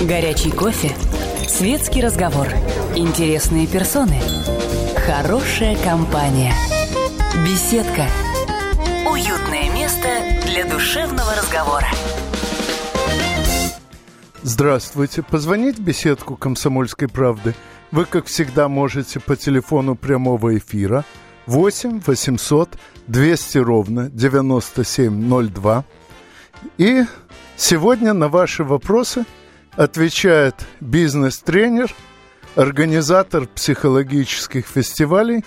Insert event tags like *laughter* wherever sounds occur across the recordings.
Горячий кофе. Светский разговор. Интересные персоны. Хорошая компания. Беседка. Уютное место для душевного разговора. Здравствуйте. Позвонить в беседку «Комсомольской правды» вы, как всегда, можете по телефону прямого эфира 8 800 200 ровно 9702. И сегодня на ваши вопросы отвечает бизнес-тренер, организатор психологических фестивалей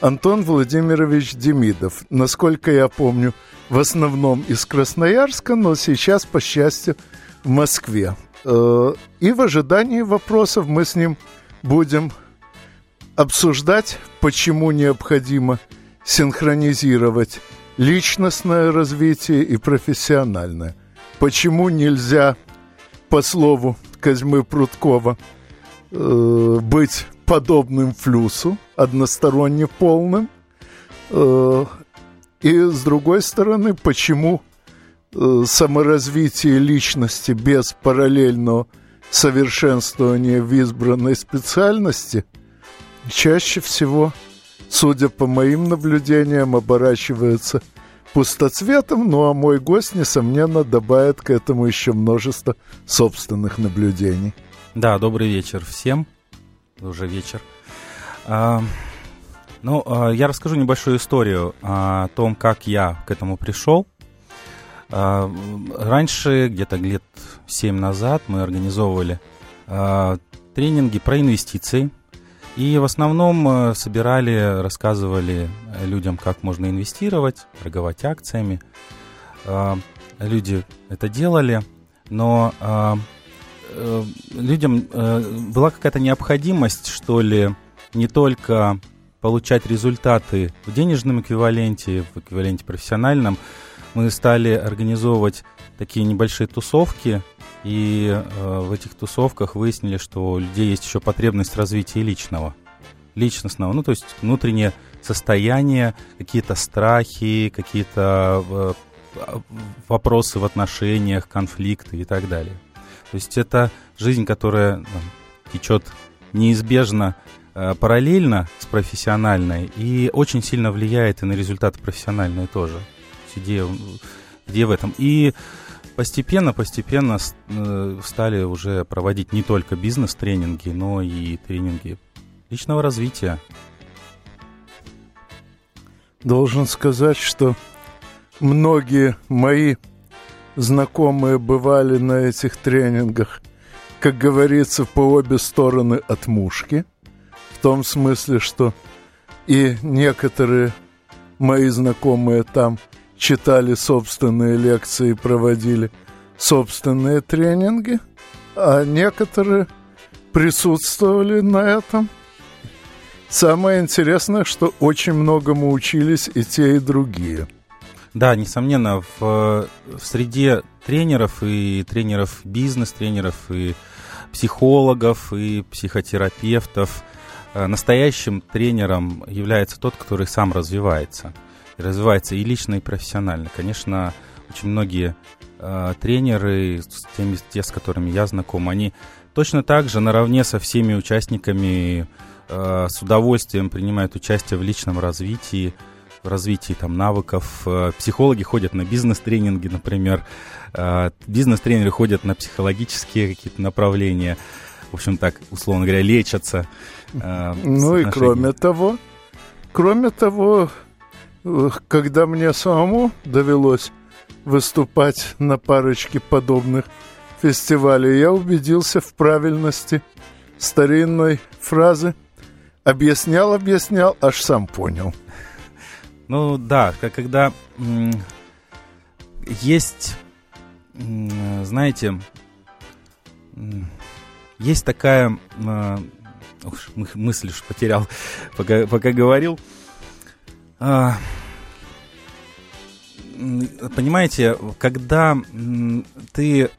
Антон Владимирович Демидов. Насколько я помню, в основном из Красноярска, но сейчас, по счастью, в Москве. Э, и в ожидании вопросов мы с ним будем обсуждать, почему необходимо синхронизировать личностное развитие и профессиональное. Почему нельзя, по слову Козьмы Прудкова, э, быть подобным флюсу, односторонне полным. Э, и с другой стороны, почему э, саморазвитие личности без параллельного совершенствования в избранной специальности чаще всего – судя по моим наблюдениям, оборачивается пустоцветом, ну а мой гость, несомненно, добавит к этому еще множество собственных наблюдений. Да, добрый вечер всем. Уже вечер. А, ну, а, я расскажу небольшую историю о том, как я к этому пришел. А, раньше, где-то лет 7 назад, мы организовывали а, тренинги про инвестиции – и в основном э, собирали, рассказывали людям, как можно инвестировать, торговать акциями. А, люди это делали, но а, э, людям э, была какая-то необходимость, что ли, не только получать результаты в денежном эквиваленте, в эквиваленте профессиональном, мы стали организовывать такие небольшие тусовки, и э, в этих тусовках выяснили, что у людей есть еще потребность развития личного, личностного, ну то есть внутреннее состояние, какие-то страхи, какие-то э, вопросы в отношениях, конфликты и так далее. То есть это жизнь, которая там, течет неизбежно э, параллельно с профессиональной и очень сильно влияет и на результаты профессиональные тоже. Идея, идея в этом. И Постепенно, постепенно э, стали уже проводить не только бизнес-тренинги, но и тренинги личного развития. Должен сказать, что многие мои знакомые бывали на этих тренингах, как говорится, по обе стороны от мушки. В том смысле, что и некоторые мои знакомые там – читали собственные лекции, проводили собственные тренинги, а некоторые присутствовали на этом. Самое интересное, что очень многому учились и те, и другие. Да, несомненно, в, в среде тренеров и тренеров бизнес-тренеров и психологов и психотерапевтов э, настоящим тренером является тот, который сам развивается – развивается и лично, и профессионально. Конечно, очень многие э, тренеры, с теми, те, с которыми я знаком, они точно так же наравне со всеми участниками э, с удовольствием принимают участие в личном развитии, в развитии там навыков. Э, психологи ходят на бизнес-тренинги, например. Э, бизнес-тренеры ходят на психологические какие-то направления. В общем, так, условно говоря, лечатся. Э, ну и кроме того, кроме того, когда мне самому довелось выступать на парочке подобных фестивалей, я убедился в правильности старинной фразы «объяснял, объяснял, аж сам понял». Ну да, когда есть, знаете, есть такая уж, мысль уж потерял, пока, пока говорил. А, понимаете, когда ты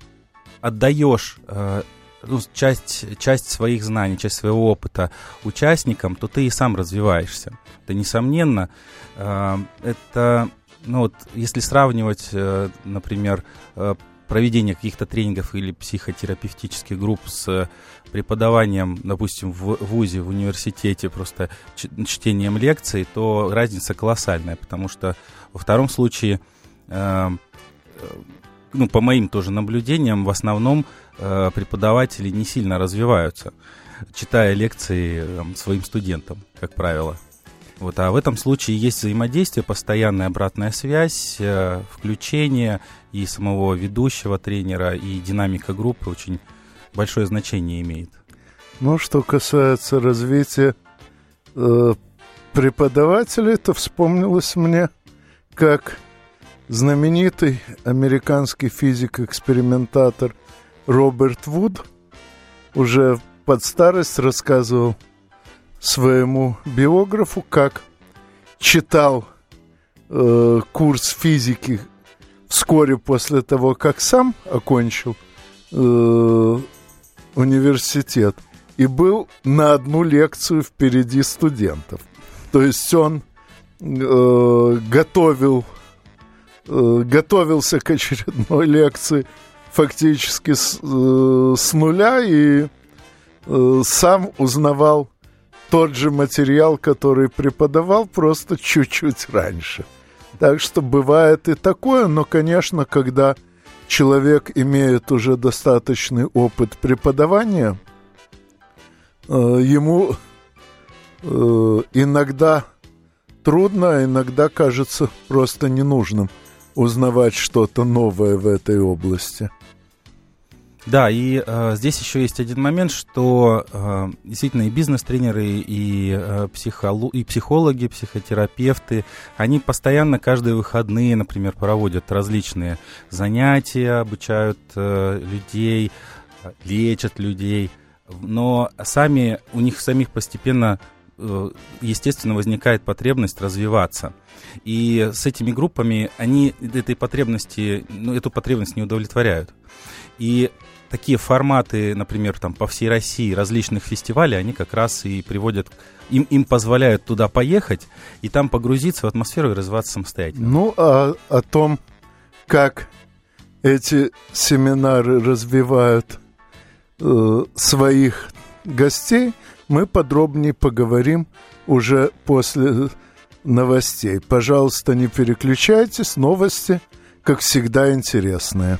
отдаешь э, ну, часть, часть своих знаний, часть своего опыта участникам, то ты и сам развиваешься. Это несомненно. Э, это, ну вот, если сравнивать, э, например, проведение каких-то тренингов или психотерапевтических групп с преподаванием, допустим, в ВУЗе, в университете, просто чтением лекций, то разница колоссальная, потому что во втором случае, э, ну, по моим тоже наблюдениям, в основном э, преподаватели не сильно развиваются, читая лекции э, своим студентам, как правило. Вот, а в этом случае есть взаимодействие, постоянная обратная связь, э, включение и самого ведущего тренера, и динамика группы очень большое значение имеет. Ну, что касается развития э, преподавателей, то вспомнилось мне, как знаменитый американский физик-экспериментатор Роберт Вуд уже под старость рассказывал своему биографу, как читал э, курс физики вскоре после того, как сам окончил э, университет и был на одну лекцию впереди студентов. То есть он э, готовил, э, готовился к очередной лекции фактически с, э, с нуля и э, сам узнавал тот же материал, который преподавал, просто чуть-чуть раньше. Так что бывает и такое, но, конечно, когда человек имеет уже достаточный опыт преподавания, э, ему э, иногда трудно, а иногда кажется просто ненужным узнавать что-то новое в этой области. Да, и э, здесь еще есть один момент, что э, действительно и бизнес-тренеры, и, э, и психологи, психотерапевты, они постоянно каждые выходные, например, проводят различные занятия, обучают э, людей, лечат людей, но сами у них самих постепенно э, естественно, возникает потребность развиваться. И с этими группами они этой потребности, ну, эту потребность не удовлетворяют. И такие форматы, например, там по всей России различных фестивалей, они как раз и приводят, им, им позволяют туда поехать и там погрузиться в атмосферу и развиваться самостоятельно. Ну, а о том, как эти семинары развивают э, своих гостей, мы подробнее поговорим уже после новостей. Пожалуйста, не переключайтесь, новости, как всегда, интересные.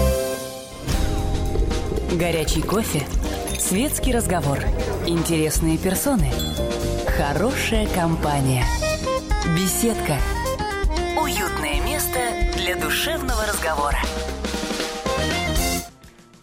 Горячий кофе, светский разговор, интересные персоны, хорошая компания, беседка, уютное место для душевного разговора.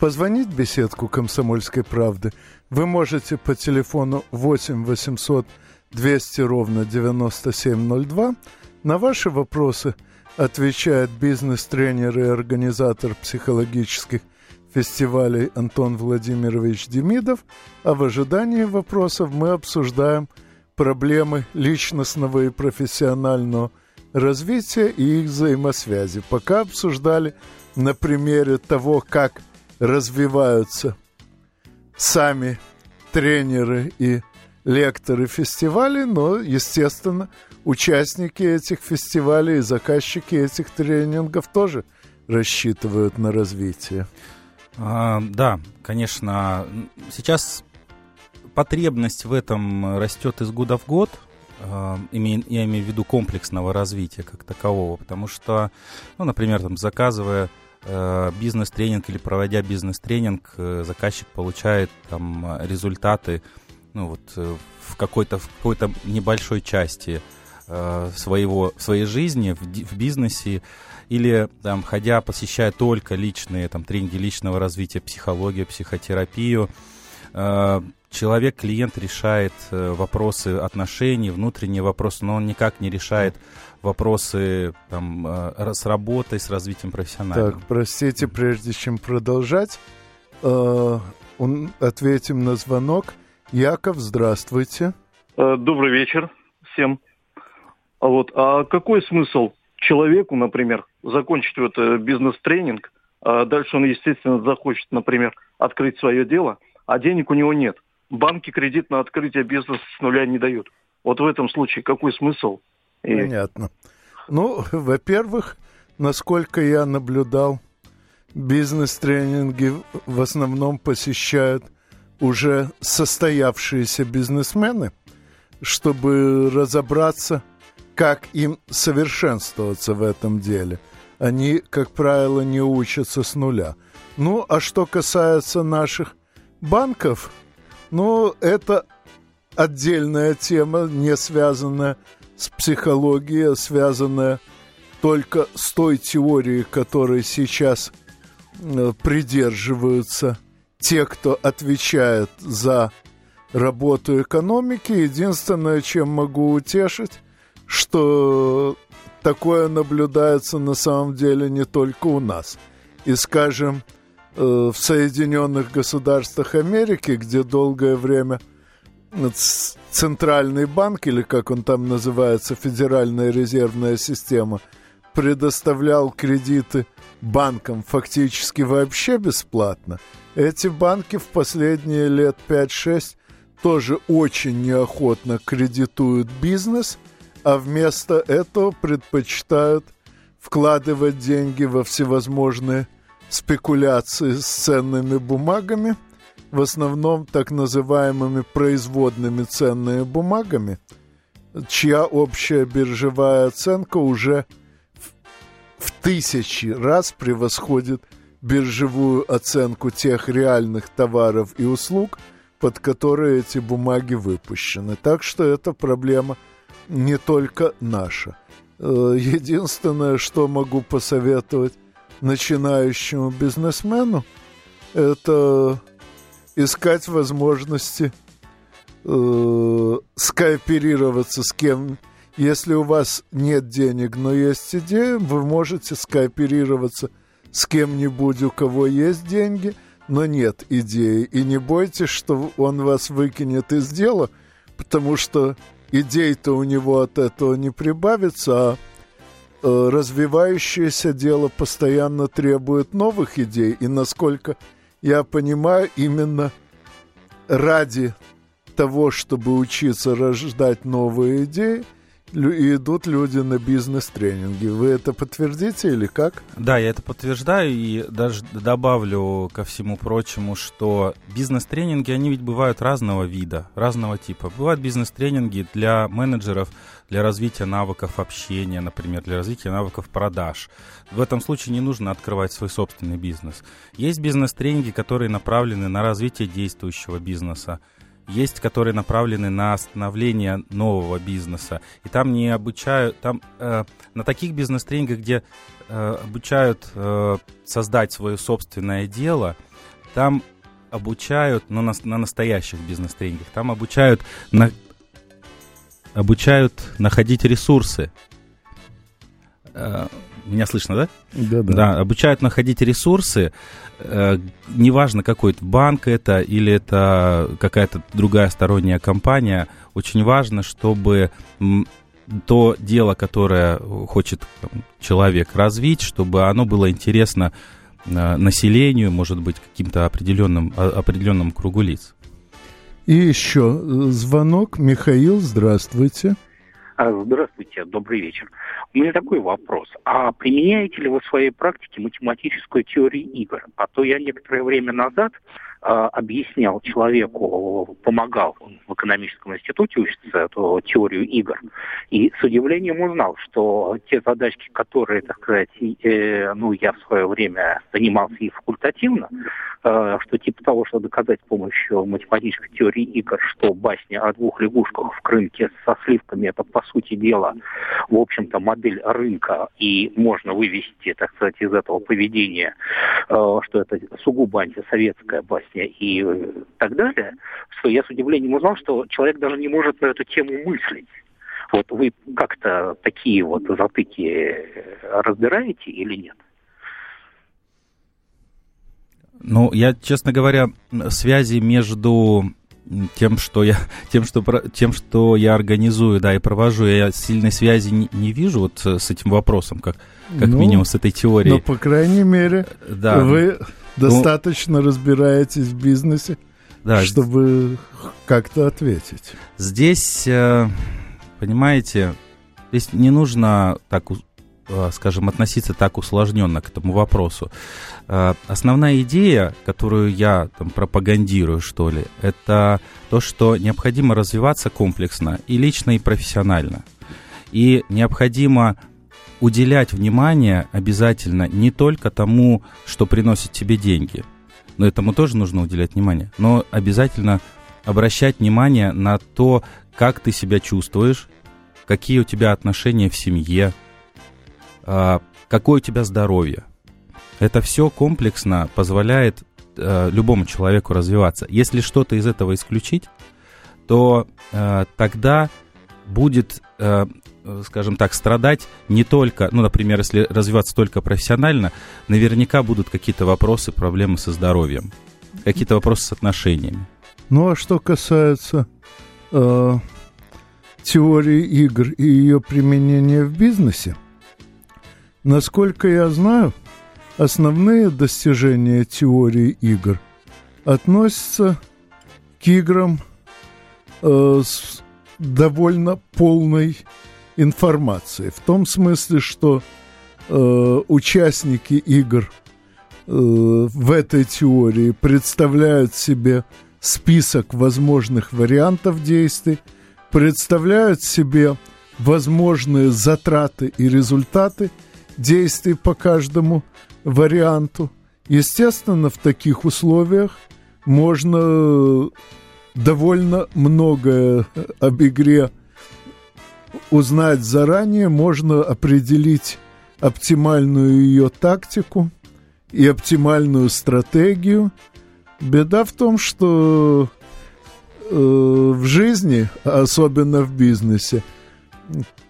Позвонить в беседку «Комсомольской правды» вы можете по телефону 8 800 200 ровно 9702. На ваши вопросы отвечает бизнес-тренер и организатор психологических фестивалей Антон Владимирович Демидов, а в ожидании вопросов мы обсуждаем проблемы личностного и профессионального развития и их взаимосвязи. Пока обсуждали на примере того, как развиваются сами тренеры и лекторы фестивалей, но, естественно, участники этих фестивалей и заказчики этих тренингов тоже рассчитывают на развитие. А, да, конечно. Сейчас потребность в этом растет из года в год. А, я имею в виду комплексного развития как такового, потому что, ну, например, там, заказывая э, бизнес-тренинг или проводя бизнес-тренинг, э, заказчик получает там результаты, ну, вот, э, в какой-то в какой-то небольшой части своего своей жизни в, в бизнесе или там, ходя, посещая только личные там, тренинги личного развития, психологию, психотерапию, э, человек, клиент решает э, вопросы отношений, внутренние вопросы, но он никак не решает вопросы там, э, с работой, с развитием профессиональным. Так, простите, прежде чем продолжать, э, ответим на звонок. Яков, здравствуйте. Добрый вечер всем. А вот, а какой смысл человеку, например, закончить вот бизнес-тренинг, а дальше он, естественно, захочет, например, открыть свое дело, а денег у него нет. Банки кредит на открытие бизнеса с нуля не дают. Вот в этом случае какой смысл? Понятно. Ну, во-первых, насколько я наблюдал, бизнес-тренинги в основном посещают уже состоявшиеся бизнесмены, чтобы разобраться, как им совершенствоваться в этом деле. Они, как правило, не учатся с нуля. Ну, а что касается наших банков, ну, это отдельная тема, не связанная с психологией, а связанная только с той теорией, которой сейчас э, придерживаются те, кто отвечает за работу экономики. Единственное, чем могу утешить, что такое наблюдается на самом деле не только у нас. И, скажем, э, в Соединенных Государствах Америки, где долгое время Центральный банк, или как он там называется, Федеральная резервная система, предоставлял кредиты банкам фактически вообще бесплатно, эти банки в последние лет 5-6 тоже очень неохотно кредитуют бизнес, а вместо этого предпочитают вкладывать деньги во всевозможные спекуляции с ценными бумагами – в основном так называемыми производными ценными бумагами, чья общая биржевая оценка уже в, в тысячи раз превосходит биржевую оценку тех реальных товаров и услуг, под которые эти бумаги выпущены. Так что эта проблема не только наша. Э, единственное, что могу посоветовать начинающему бизнесмену, это искать возможности э, скооперироваться с кем. Если у вас нет денег, но есть идея, вы можете скооперироваться с кем-нибудь, у кого есть деньги, но нет идеи. И не бойтесь, что он вас выкинет из дела, потому что идей-то у него от этого не прибавится, а э, развивающееся дело постоянно требует новых идей. И насколько я понимаю, именно ради того, чтобы учиться рождать новые идеи, идут люди на бизнес-тренинги. Вы это подтвердите или как? Да, я это подтверждаю и даже добавлю ко всему прочему, что бизнес-тренинги, они ведь бывают разного вида, разного типа. Бывают бизнес-тренинги для менеджеров, для развития навыков общения, например, для развития навыков продаж. В этом случае не нужно открывать свой собственный бизнес. Есть бизнес-тренинги, которые направлены на развитие действующего бизнеса есть, которые направлены на становление нового бизнеса. И там не обучают, там э, на таких бизнес-тренингах, где э, обучают э, создать свое собственное дело, там обучают, но на, на настоящих бизнес-тренингах, там обучают на, обучают находить ресурсы. Э, меня слышно, да? Да, да. Да, обучают находить ресурсы, э, неважно какой это банк это или это какая-то другая сторонняя компания, очень важно, чтобы то дело, которое хочет там, человек развить, чтобы оно было интересно э, населению, может быть, каким-то определенным, определенным кругу лиц. И еще э, звонок. Михаил, здравствуйте. А, здравствуйте, добрый вечер. У меня такой вопрос. А применяете ли вы в своей практике математическую теорию игр? А то я некоторое время назад а, объяснял человеку, помогал экономическом институте учиться эту теорию игр, и с удивлением узнал, что те задачки, которые, так сказать, э, ну, я в свое время занимался и факультативно, э, что типа того, что доказать с помощью математической теории игр, что басня о двух лягушках в рынке со сливками, это, по сути дела, в общем-то, модель рынка, и можно вывести, так сказать, из этого поведения, э, что это сугубо антисоветская басня, и так далее, что я с удивлением узнал, что человек даже не может на эту тему мыслить. Вот вы как-то такие вот затыки разбираете или нет? Ну, я, честно говоря, связи между тем, что я, *laughs* тем, что, тем, что я организую, да, и провожу, я сильной связи не, не вижу вот с этим вопросом, как, как ну, минимум с этой теорией. Но, по крайней мере, да. вы ну, достаточно разбираетесь в бизнесе, да, чтобы как-то ответить. Здесь, э, понимаете, здесь не нужно так Э, скажем, относиться так усложненно к этому вопросу. Э, основная идея, которую я там пропагандирую, что ли, это то, что необходимо развиваться комплексно и лично, и профессионально. И необходимо уделять внимание обязательно не только тому, что приносит тебе деньги, но этому тоже нужно уделять внимание, но обязательно обращать внимание на то, как ты себя чувствуешь, какие у тебя отношения в семье, а, какое у тебя здоровье. Это все комплексно позволяет э, любому человеку развиваться. Если что-то из этого исключить, то э, тогда будет, э, скажем так, страдать не только, ну, например, если развиваться только профессионально, наверняка будут какие-то вопросы, проблемы со здоровьем, какие-то вопросы с отношениями. Ну, а что касается э, теории игр и ее применения в бизнесе, Насколько я знаю, основные достижения теории игр относятся к играм э, с довольно полной информацией. В том смысле, что э, участники игр э, в этой теории представляют себе список возможных вариантов действий, представляют себе возможные затраты и результаты – действий по каждому варианту. Естественно, в таких условиях можно довольно многое об игре узнать заранее, можно определить оптимальную ее тактику и оптимальную стратегию. Беда в том, что э, в жизни, особенно в бизнесе,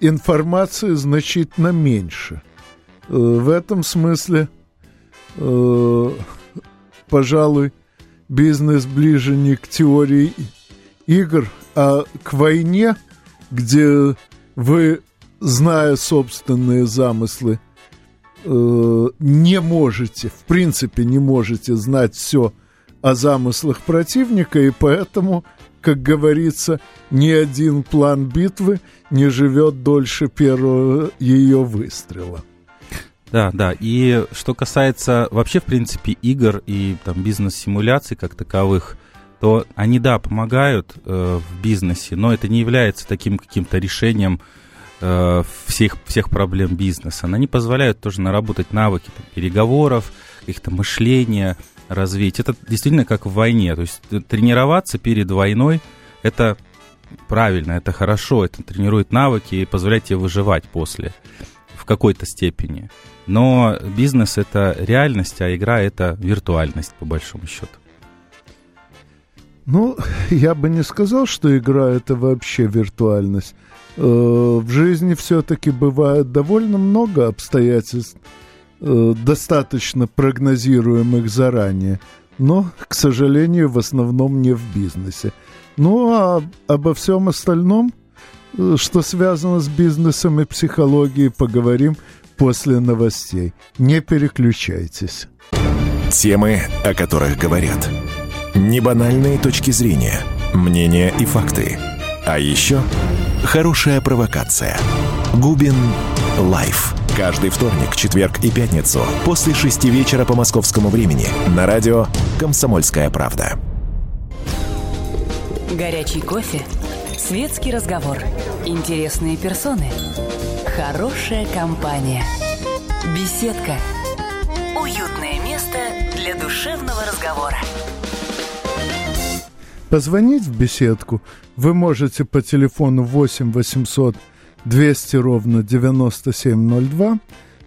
информации значительно меньше. Э, в этом смысле, э, пожалуй, бизнес ближе не к теории игр, а к войне, где вы, зная собственные замыслы, э, не можете, в принципе, не можете знать все о замыслах противника, и поэтому, как говорится, ни один план битвы не живет дольше первого ее выстрела. Да, да. И что касается вообще, в принципе, игр и там бизнес-симуляций как таковых, то они, да, помогают э, в бизнесе, но это не является таким каким-то решением э, всех, всех проблем бизнеса. Они позволяют тоже наработать навыки там, переговоров, каких-то мышления, развить. Это действительно как в войне. То есть тренироваться перед войной – это правильно, это хорошо, это тренирует навыки и позволяет тебе выживать после в какой-то степени. Но бизнес это реальность, а игра это виртуальность, по большому счету. Ну, *laughs* я бы не сказал, что игра это вообще виртуальность. Э, в жизни все-таки бывает довольно много обстоятельств, э, достаточно прогнозируемых заранее, но, к сожалению, в основном не в бизнесе. Ну, а обо всем остальном – что связано с бизнесом и психологией, поговорим после новостей. Не переключайтесь. Темы, о которых говорят. Небанальные точки зрения, мнения и факты. А еще хорошая провокация. Губин Live. Каждый вторник, четверг и пятницу после шести вечера по московскому времени на радио «Комсомольская правда». Горячий кофе Светский разговор. Интересные персоны. Хорошая компания. Беседка. Уютное место для душевного разговора. Позвонить в беседку вы можете по телефону 8 800 200 ровно 9702.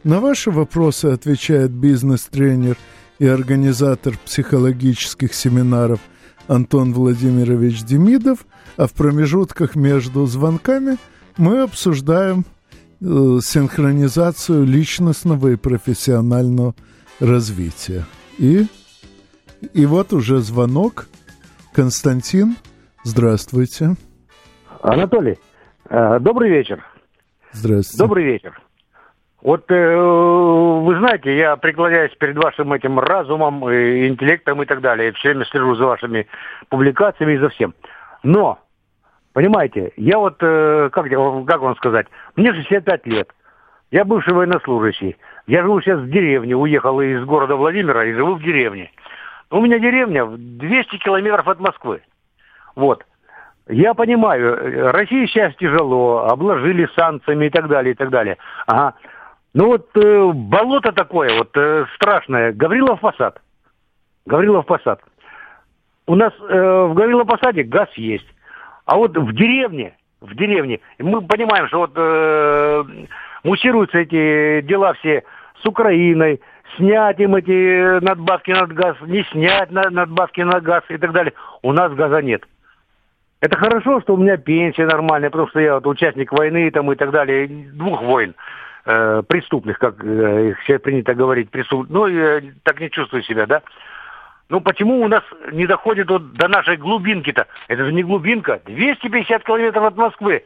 На ваши вопросы отвечает бизнес-тренер и организатор психологических семинаров Антон Владимирович Демидов – а в промежутках между звонками мы обсуждаем э, синхронизацию личностного и профессионального развития. И, и вот уже звонок. Константин, здравствуйте. Анатолий, э, добрый вечер. Здравствуйте. Добрый вечер. Вот э, вы знаете, я преклоняюсь перед вашим этим разумом, и интеллектом и так далее. Я все время слежу за вашими публикациями и за всем. Но, понимаете, я вот, э, как, как вам сказать, мне 65 лет. Я бывший военнослужащий. Я живу сейчас в деревне, уехал из города Владимира и живу в деревне. У меня деревня в 200 километров от Москвы. Вот. Я понимаю, России сейчас тяжело, обложили санкциями и так далее, и так далее. Ага. Ну вот э, болото такое вот э, страшное. Гаврилов Посад. Гаврилов Посад. У нас э, в Гаврилов Посаде газ есть. А вот в деревне, в деревне, мы понимаем, что вот э, муссируются эти дела все с Украиной, снять им эти надбавки на газ, не снять надбавки на газ и так далее. У нас газа нет. Это хорошо, что у меня пенсия нормальная, потому что я вот участник войны там и так далее, двух войн э, преступных, как э, сейчас принято говорить, преступ... ну, я так не чувствую себя, да. Ну, почему у нас не доходит вот до нашей глубинки-то? Это же не глубинка, 250 километров от Москвы.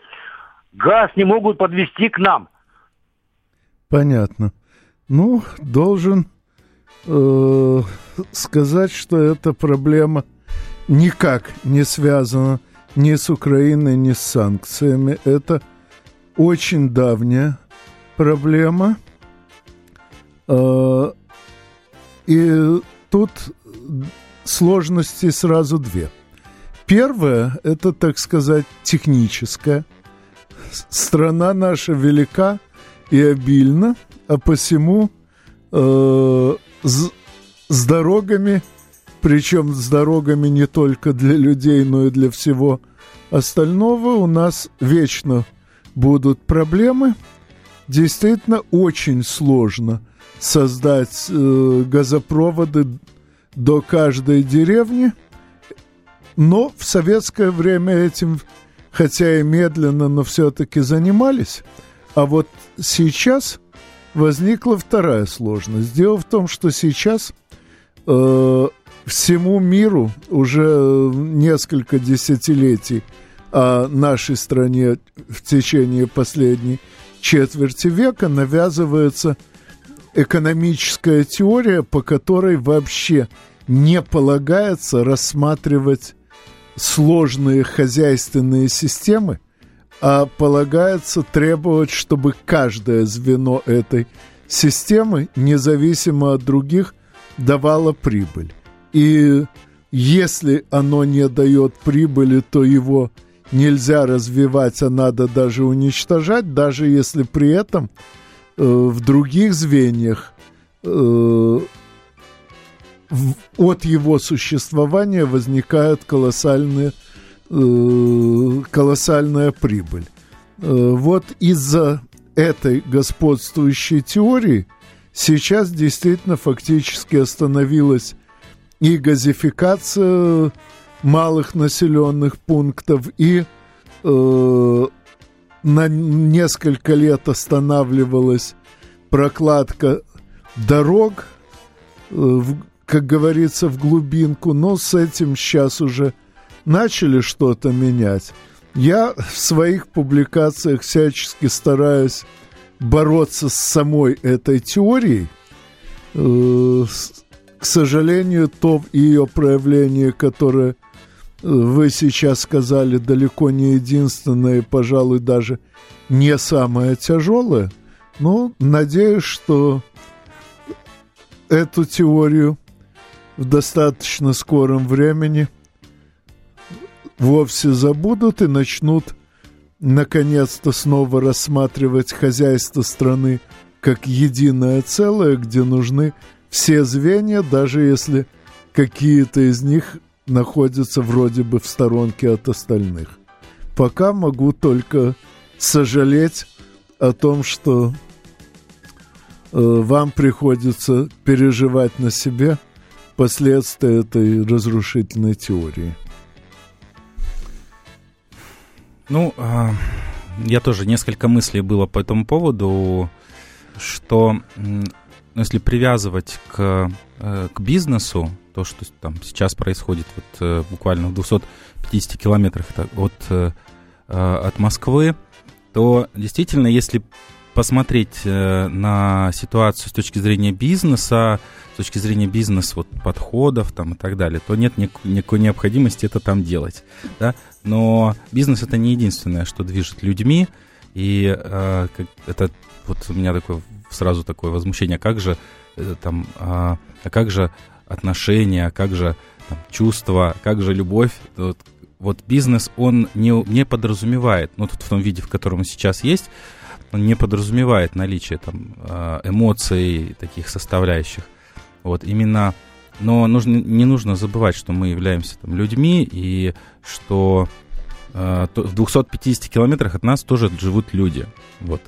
Газ не могут подвести к нам. Понятно. Ну, должен э, сказать, что эта проблема никак не связана ни с Украиной, ни с санкциями. Это очень давняя проблема. А, и тут сложности сразу две. Первое, это, так сказать, техническое. Страна наша велика и обильна, а посему э, с, с дорогами, причем с дорогами не только для людей, но и для всего остального, у нас вечно будут проблемы – действительно очень сложно создать э, газопроводы до каждой деревни, но в советское время этим, хотя и медленно, но все-таки занимались. А вот сейчас возникла вторая сложность. Дело в том, что сейчас э, всему миру уже несколько десятилетий, а нашей стране в течение последней четверти века навязывается экономическая теория, по которой вообще не полагается рассматривать сложные хозяйственные системы, а полагается требовать, чтобы каждое звено этой системы, независимо от других, давало прибыль. И если оно не дает прибыли, то его нельзя развивать, а надо даже уничтожать, даже если при этом э, в других звеньях э, в, от его существования возникает колоссальная, э, колоссальная прибыль. Э, вот из-за этой господствующей теории сейчас действительно фактически остановилась и газификация малых населенных пунктов и э, на несколько лет останавливалась прокладка дорог, э, в, как говорится, в глубинку, но с этим сейчас уже начали что-то менять. Я в своих публикациях всячески стараюсь бороться с самой этой теорией. Э, к сожалению, то ее проявление, которое вы сейчас сказали, далеко не единственное, пожалуй, даже не самое тяжелое. Но надеюсь, что эту теорию в достаточно скором времени вовсе забудут и начнут наконец-то снова рассматривать хозяйство страны как единое целое, где нужны все звенья, даже если какие-то из них находится вроде бы в сторонке от остальных. Пока могу только сожалеть о том, что э, вам приходится переживать на себе последствия этой разрушительной теории. Ну, э, я тоже несколько мыслей было по этому поводу, что ну, если привязывать к, э, к бизнесу, то, что там сейчас происходит вот, э, буквально в 250 километрах от, э, от Москвы, то действительно, если посмотреть на ситуацию с точки зрения бизнеса, с точки зрения бизнес-подходов вот, там, и так далее, то нет никакой необходимости это там делать. Да? Но бизнес это не единственное, что движет людьми, и э, это вот у меня такое сразу такое возмущение, а как же э, там, а, а как же отношения, а как же там, чувства, как же любовь. Вот, вот бизнес, он не, не подразумевает, ну, тут в том виде, в котором он сейчас есть, он не подразумевает наличие там а, эмоций, таких составляющих. Вот именно, но нужно, не нужно забывать, что мы являемся там людьми и что э, в 250 километрах от нас тоже живут люди. Вот.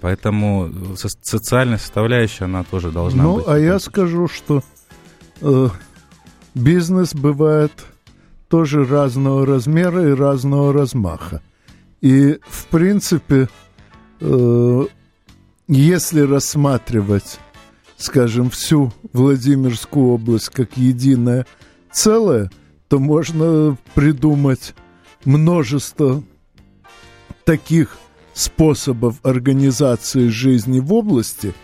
Поэтому со социальная составляющая, она тоже должна ну, быть. Ну, а я скажу, что э, бизнес бывает тоже разного размера и разного размаха. И, в принципе, э, если рассматривать, скажем, всю Владимирскую область как единое целое, то можно придумать множество таких способов организации жизни в области,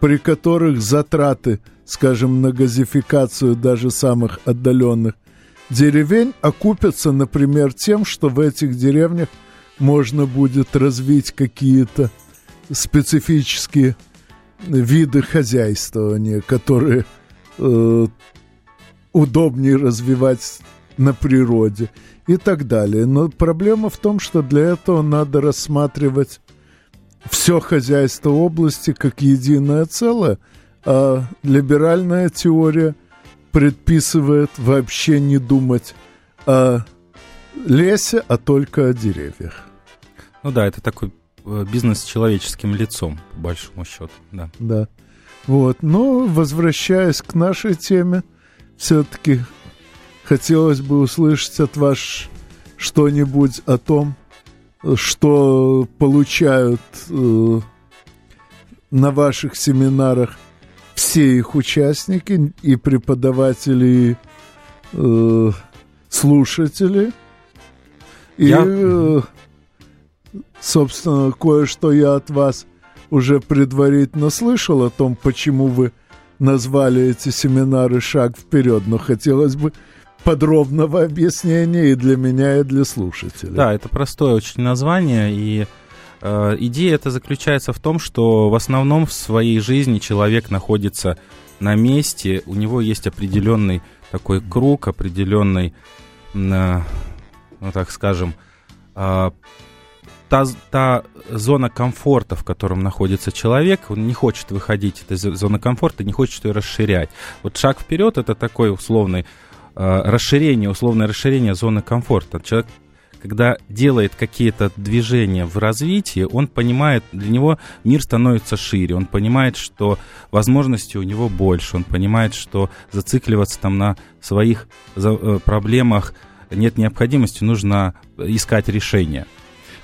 при которых затраты, скажем, на газификацию даже самых отдаленных деревень окупятся, например, тем, что в этих деревнях можно будет развить какие-то специфические виды хозяйствования, которые э, удобнее развивать на природе и так далее. Но проблема в том, что для этого надо рассматривать все хозяйство области как единое целое, а либеральная теория предписывает вообще не думать о лесе, а только о деревьях. Ну да, это такой э, бизнес с человеческим лицом, по большому счету, да. Да. Вот, но возвращаясь к нашей теме, все-таки хотелось бы услышать от вас что-нибудь о том, что получают э, на ваших семинарах все их участники и преподаватели, и э, слушатели. И, я... собственно, кое-что я от вас уже предварительно слышал о том, почему вы назвали эти семинары «Шаг вперед», но хотелось бы подробного объяснения и для меня, и для слушателей. Да, это простое очень название, и э, идея это заключается в том, что в основном в своей жизни человек находится на месте, у него есть определенный такой круг, определенный, э, ну так скажем, э, та, та зона комфорта, в котором находится человек, он не хочет выходить из этой зоны комфорта, не хочет ее расширять. Вот шаг вперед это такой условный Э, расширение, условное расширение зоны комфорта. Человек, когда делает какие-то движения в развитии, он понимает, для него мир становится шире, он понимает, что возможностей у него больше, он понимает, что зацикливаться там на своих э, проблемах нет необходимости, нужно искать решение.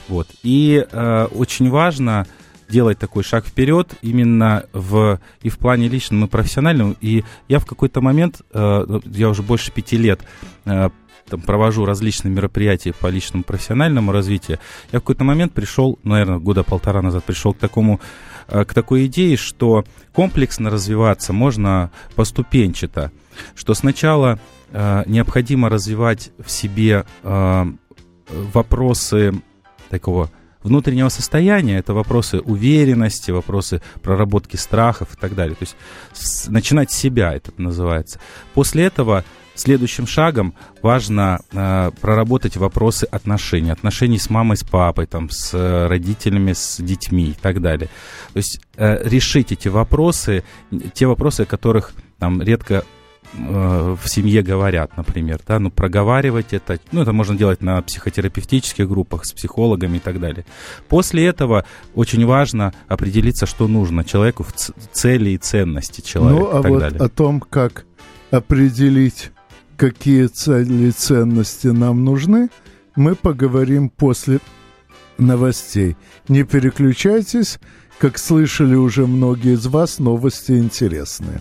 Вот. И э, очень важно делать такой шаг вперед именно в, и в плане личном, и профессиональном. И я в какой-то момент, э, я уже больше пяти лет э, там, провожу различные мероприятия по личному профессиональному развитию, я в какой-то момент пришел, наверное, года полтора назад пришел к такому э, к такой идее, что комплексно развиваться можно поступенчато, что сначала э, необходимо развивать в себе э, вопросы такого внутреннего состояния, это вопросы уверенности, вопросы проработки страхов и так далее. То есть с, начинать с себя это называется. После этого следующим шагом важно э, проработать вопросы отношений, отношений с мамой, с папой, там, с э, родителями, с детьми и так далее. То есть э, решить эти вопросы, те вопросы, которых там редко Э, в семье говорят, например, да, ну, проговаривать это, ну, это можно делать на психотерапевтических группах с психологами и так далее. После этого очень важно определиться, что нужно человеку в цели и ценности человека ну, а и так вот далее. о том, как определить, какие цели и ценности нам нужны, мы поговорим после новостей. Не переключайтесь, как слышали уже многие из вас, новости интересные.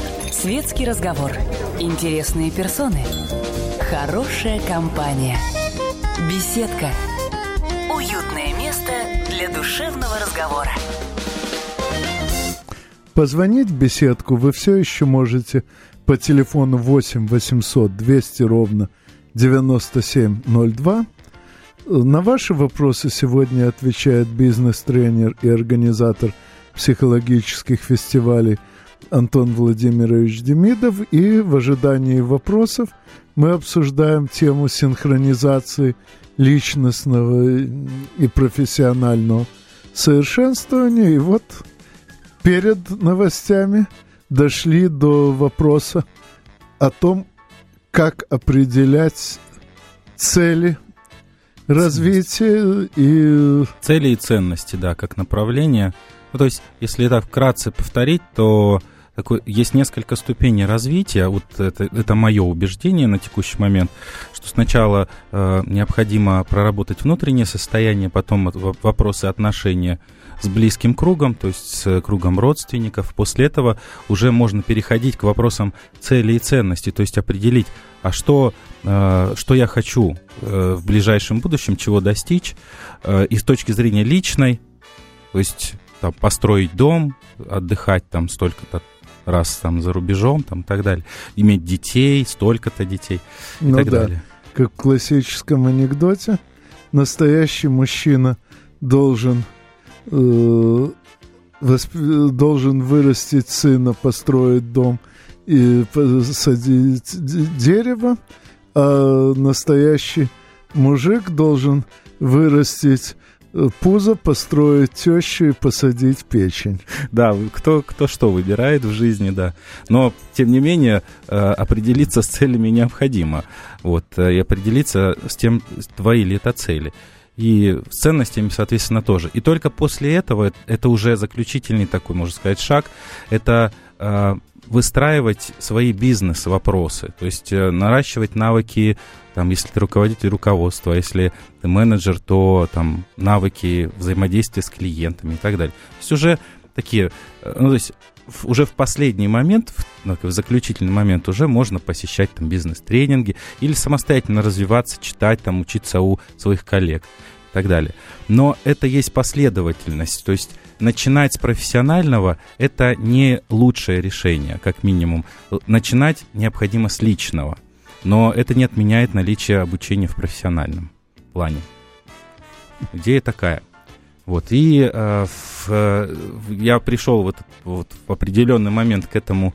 Светский разговор. Интересные персоны. Хорошая компания. Беседка. Уютное место для душевного разговора. Позвонить в беседку вы все еще можете по телефону 8 800 200 ровно 9702. На ваши вопросы сегодня отвечает бизнес-тренер и организатор психологических фестивалей – Антон Владимирович Демидов, и в ожидании вопросов мы обсуждаем тему синхронизации личностного и профессионального совершенствования. И вот перед новостями дошли до вопроса о том, как определять цели развития и... Цели и ценности, да, как направление. Ну, то есть, если так вкратце повторить, то такой, есть несколько ступеней развития. Вот это, это мое убеждение на текущий момент, что сначала э, необходимо проработать внутреннее состояние, потом вопросы отношения с близким кругом, то есть с кругом родственников. После этого уже можно переходить к вопросам цели и ценности, то есть определить, а что, э, что я хочу э, в ближайшем будущем, чего достичь, э, и с точки зрения личной, то есть там, построить дом, отдыхать там столько-то раз там за рубежом, там и так далее. Иметь детей, столько-то детей и ну так да. далее. Как в классическом анекдоте, настоящий мужчина должен э, восп... должен вырастить сына, построить дом и посадить дерево, а настоящий мужик должен вырастить пузо построить тещу и посадить печень. Да, кто, кто что выбирает в жизни, да. Но, тем не менее, э, определиться с целями необходимо. Вот, э, и определиться с тем, твои ли это цели. И с ценностями, соответственно, тоже. И только после этого, это уже заключительный такой, можно сказать, шаг, это э, выстраивать свои бизнес-вопросы, то есть наращивать навыки там, если ты руководитель руководства, если ты менеджер, то там навыки взаимодействия с клиентами и так далее. То есть уже такие, э, ну, то есть уже в последний момент, в, ну, в заключительный момент уже можно посещать там бизнес-тренинги или самостоятельно развиваться, читать, там, учиться у своих коллег и так далее. Но это есть последовательность, то есть начинать с профессионального – это не лучшее решение, как минимум. Начинать необходимо с личного – но это не отменяет наличие обучения в профессиональном плане. Идея такая. Вот, и э, в, я пришел вот, вот в определенный момент к этому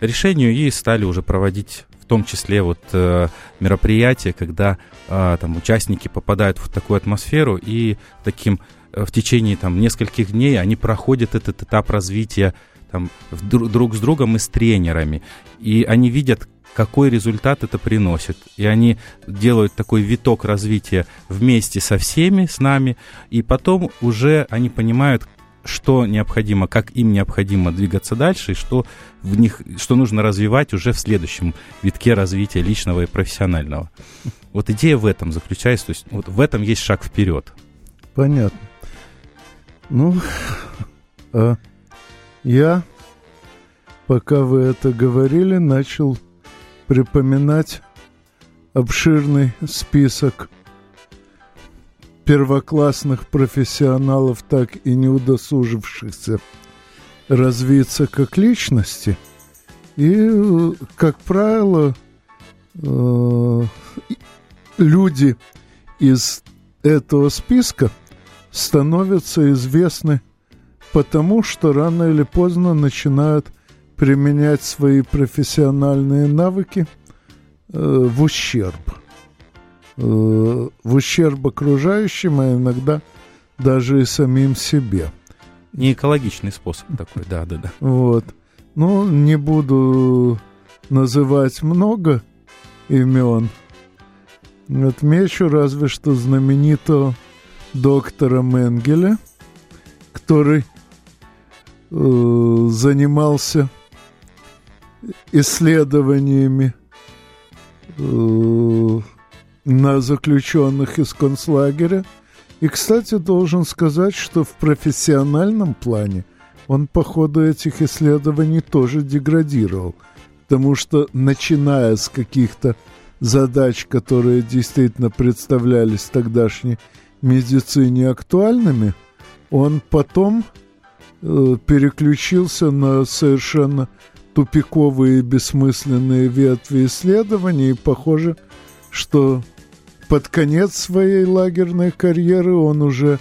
решению и стали уже проводить в том числе вот э, мероприятия, когда э, там участники попадают в такую атмосферу и таким э, в течение там нескольких дней они проходят этот этап развития там, друг с другом и с тренерами. И они видят, какой результат это приносит. И они делают такой виток развития вместе со всеми, с нами, и потом уже они понимают, что необходимо, как им необходимо двигаться дальше, и что в них, что нужно развивать уже в следующем витке развития личного и профессионального. Вот идея в этом заключается, то есть вот в этом есть шаг вперед. Понятно. Ну, а я, пока вы это говорили, начал припоминать обширный список первоклассных профессионалов, так и не удосужившихся развиться как личности. И, как правило, э, люди из этого списка становятся известны потому, что рано или поздно начинают применять свои профессиональные навыки э, в ущерб. Э, в ущерб окружающим, а иногда даже и самим себе. Не экологичный способ такой, да, да, да. Вот. Ну, не буду называть много имен. Отмечу разве что знаменитого доктора Менгеля, который э, занимался исследованиями э, на заключенных из концлагеря. И, кстати, должен сказать, что в профессиональном плане он по ходу этих исследований тоже деградировал. Потому что, начиная с каких-то задач, которые действительно представлялись тогдашней медицине актуальными, он потом э, переключился на совершенно тупиковые бессмысленные ветви исследований, и похоже, что под конец своей лагерной карьеры он уже,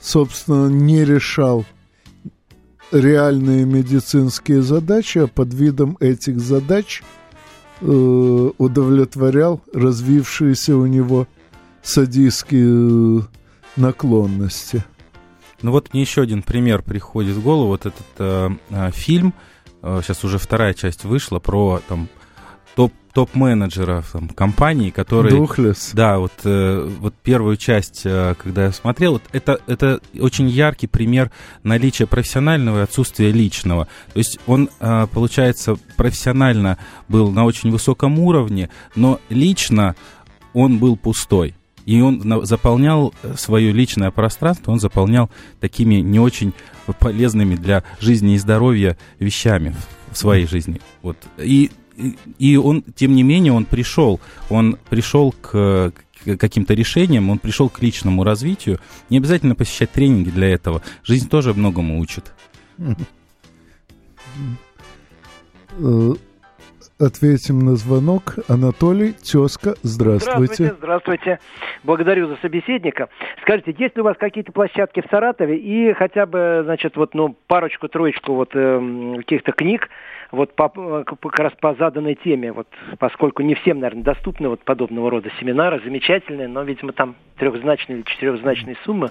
собственно, не решал реальные медицинские задачи, а под видом этих задач э, удовлетворял развившиеся у него садистские э, наклонности. Ну вот мне еще один пример приходит в голову. Вот этот э, э, фильм, э, сейчас уже вторая часть вышла, про там топ, топ-менеджеров там, компаний, которые... Духлес. Да, вот, э, вот первую часть, э, когда я смотрел, вот это, это очень яркий пример наличия профессионального и отсутствия личного. То есть он, э, получается, профессионально был на очень высоком уровне, но лично он был пустой. И он заполнял свое личное пространство, он заполнял такими не очень полезными для жизни и здоровья вещами в своей жизни. Вот. И и он, тем не менее, он пришел, он пришел к, каким-то решениям, он пришел к личному развитию. Не обязательно посещать тренинги для этого. Жизнь тоже многому учит. Ответим на звонок. Анатолий, тезка, здравствуйте. Здравствуйте, здравствуйте. Благодарю за собеседника. Скажите, есть ли у вас какие-то площадки в Саратове и хотя бы, значит, вот, ну, парочку-троечку вот э, каких-то книг, вот по, как раз по заданной теме, вот, поскольку не всем, наверное, доступны вот подобного рода семинары, замечательные, но, видимо, там трехзначные или четырехзначные суммы.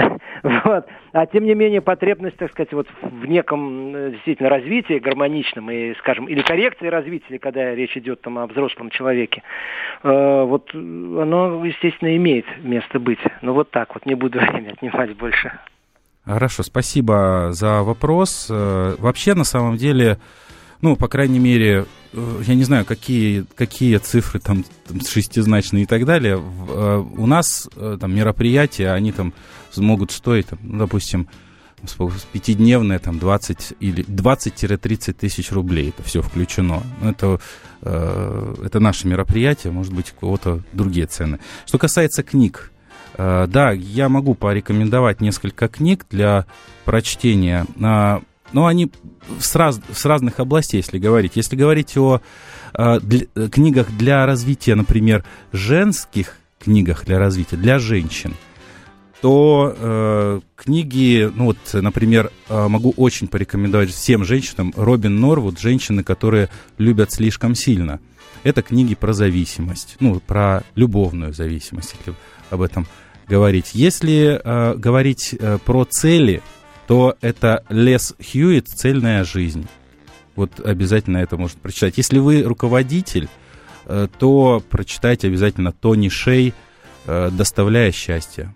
*laughs* Вот. А тем не менее потребность, так сказать, вот в неком э, действительно развитии гармоничном и, скажем, или коррекции развития, когда речь идет там о взрослом человеке, э, вот оно, естественно, имеет место быть. Но вот так вот, не буду *laughs* время отнимать больше. Хорошо, спасибо за вопрос. Э, вообще, на самом деле, ну, по крайней мере, э, я не знаю, какие, какие цифры там, там шестизначные и так далее. Э, у нас там мероприятия, они там могут стоить, там, ну, допустим, пятидневное там 20 или 20-30 тысяч рублей, это все включено. Это, это наше мероприятие, может быть, у кого-то другие цены. Что касается книг, Э, да, я могу порекомендовать несколько книг для прочтения. А, но они с, раз, с разных областей, если говорить. Если говорить о э, для, книгах для развития, например, женских книгах для развития, для женщин, то э, книги, ну вот, например, э, могу очень порекомендовать всем женщинам Робин Норвуд «Женщины, которые любят слишком сильно». Это книги про зависимость, ну, про любовную зависимость, если об этом говорить. Если э, говорить э, про цели, то это Лес Хьюитт «Цельная жизнь». Вот обязательно это можно прочитать. Если вы руководитель, э, то прочитайте обязательно Тони Шей э, «Доставляя счастье».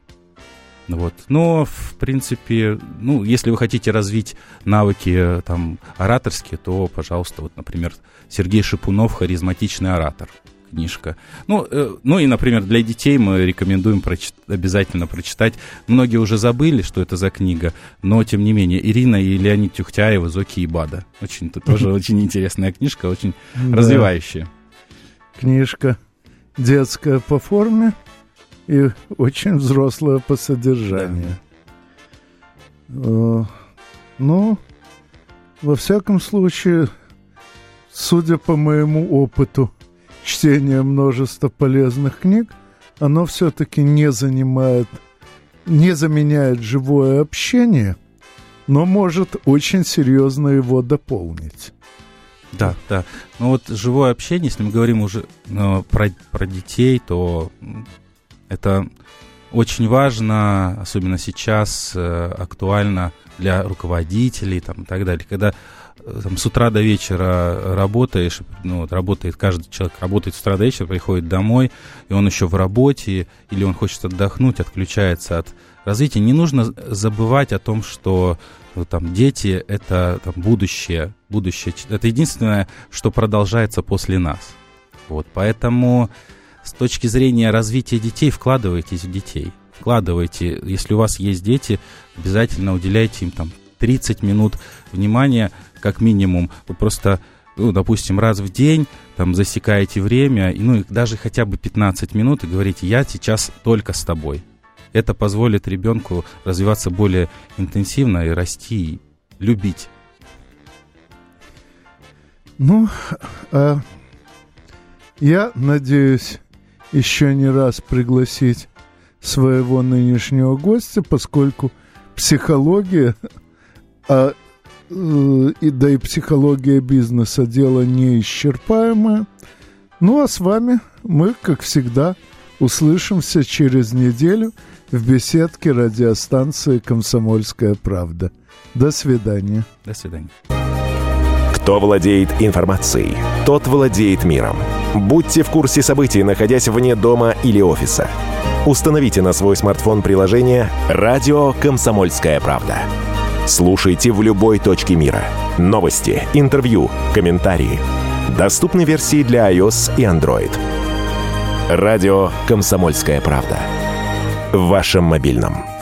Вот. Но, в принципе, ну, если вы хотите развить навыки э, там, ораторские, то, пожалуйста, вот, например, Сергей Шипунов «Харизматичный оратор» книжка. Ну, э, ну и, например, для детей мы рекомендуем прочит- обязательно прочитать. Многие уже забыли, что это за книга, но, тем не менее, Ирина и Леонид Тюхтяева «Зоки и Бада». Очень, это тоже *laughs* очень интересная книжка, очень развивающая. Книжка детская по форме и очень взрослая по содержанию. Э, ну, во всяком случае, судя по моему опыту, чтение множества полезных книг, оно все-таки не занимает, не заменяет живое общение, но может очень серьезно его дополнить. Да, да. Ну вот живое общение, если мы говорим уже ну, про, про детей, то это очень важно, особенно сейчас, э, актуально для руководителей там, и так далее, когда там, с утра до вечера работаешь, ну, вот, работает, каждый человек работает с утра до вечера, приходит домой, и он еще в работе, или он хочет отдохнуть, отключается от развития. Не нужно забывать о том, что ну, там, дети — это там, будущее, будущее. Это единственное, что продолжается после нас. Вот, поэтому с точки зрения развития детей вкладывайтесь в детей. Вкладывайте, если у вас есть дети, обязательно уделяйте им там 30 минут внимания, как минимум. Вы просто, ну, допустим, раз в день там засекаете время, и, ну, даже хотя бы 15 минут и говорите, я сейчас только с тобой. Это позволит ребенку развиваться более интенсивно и расти, и любить. Ну, а я надеюсь еще не раз пригласить своего нынешнего гостя, поскольку психология, а, э, и, да и психология бизнеса дело неисчерпаемое. Ну а с вами мы, как всегда, услышимся через неделю в беседке радиостанции «Комсомольская правда». До свидания. До свидания. Кто владеет информацией, тот владеет миром. Будьте в курсе событий, находясь вне дома или офиса. Установите на свой смартфон приложение «Радио Комсомольская правда». Слушайте в любой точке мира. Новости, интервью, комментарии. Доступны версии для iOS и Android. Радио «Комсомольская правда» в вашем мобильном.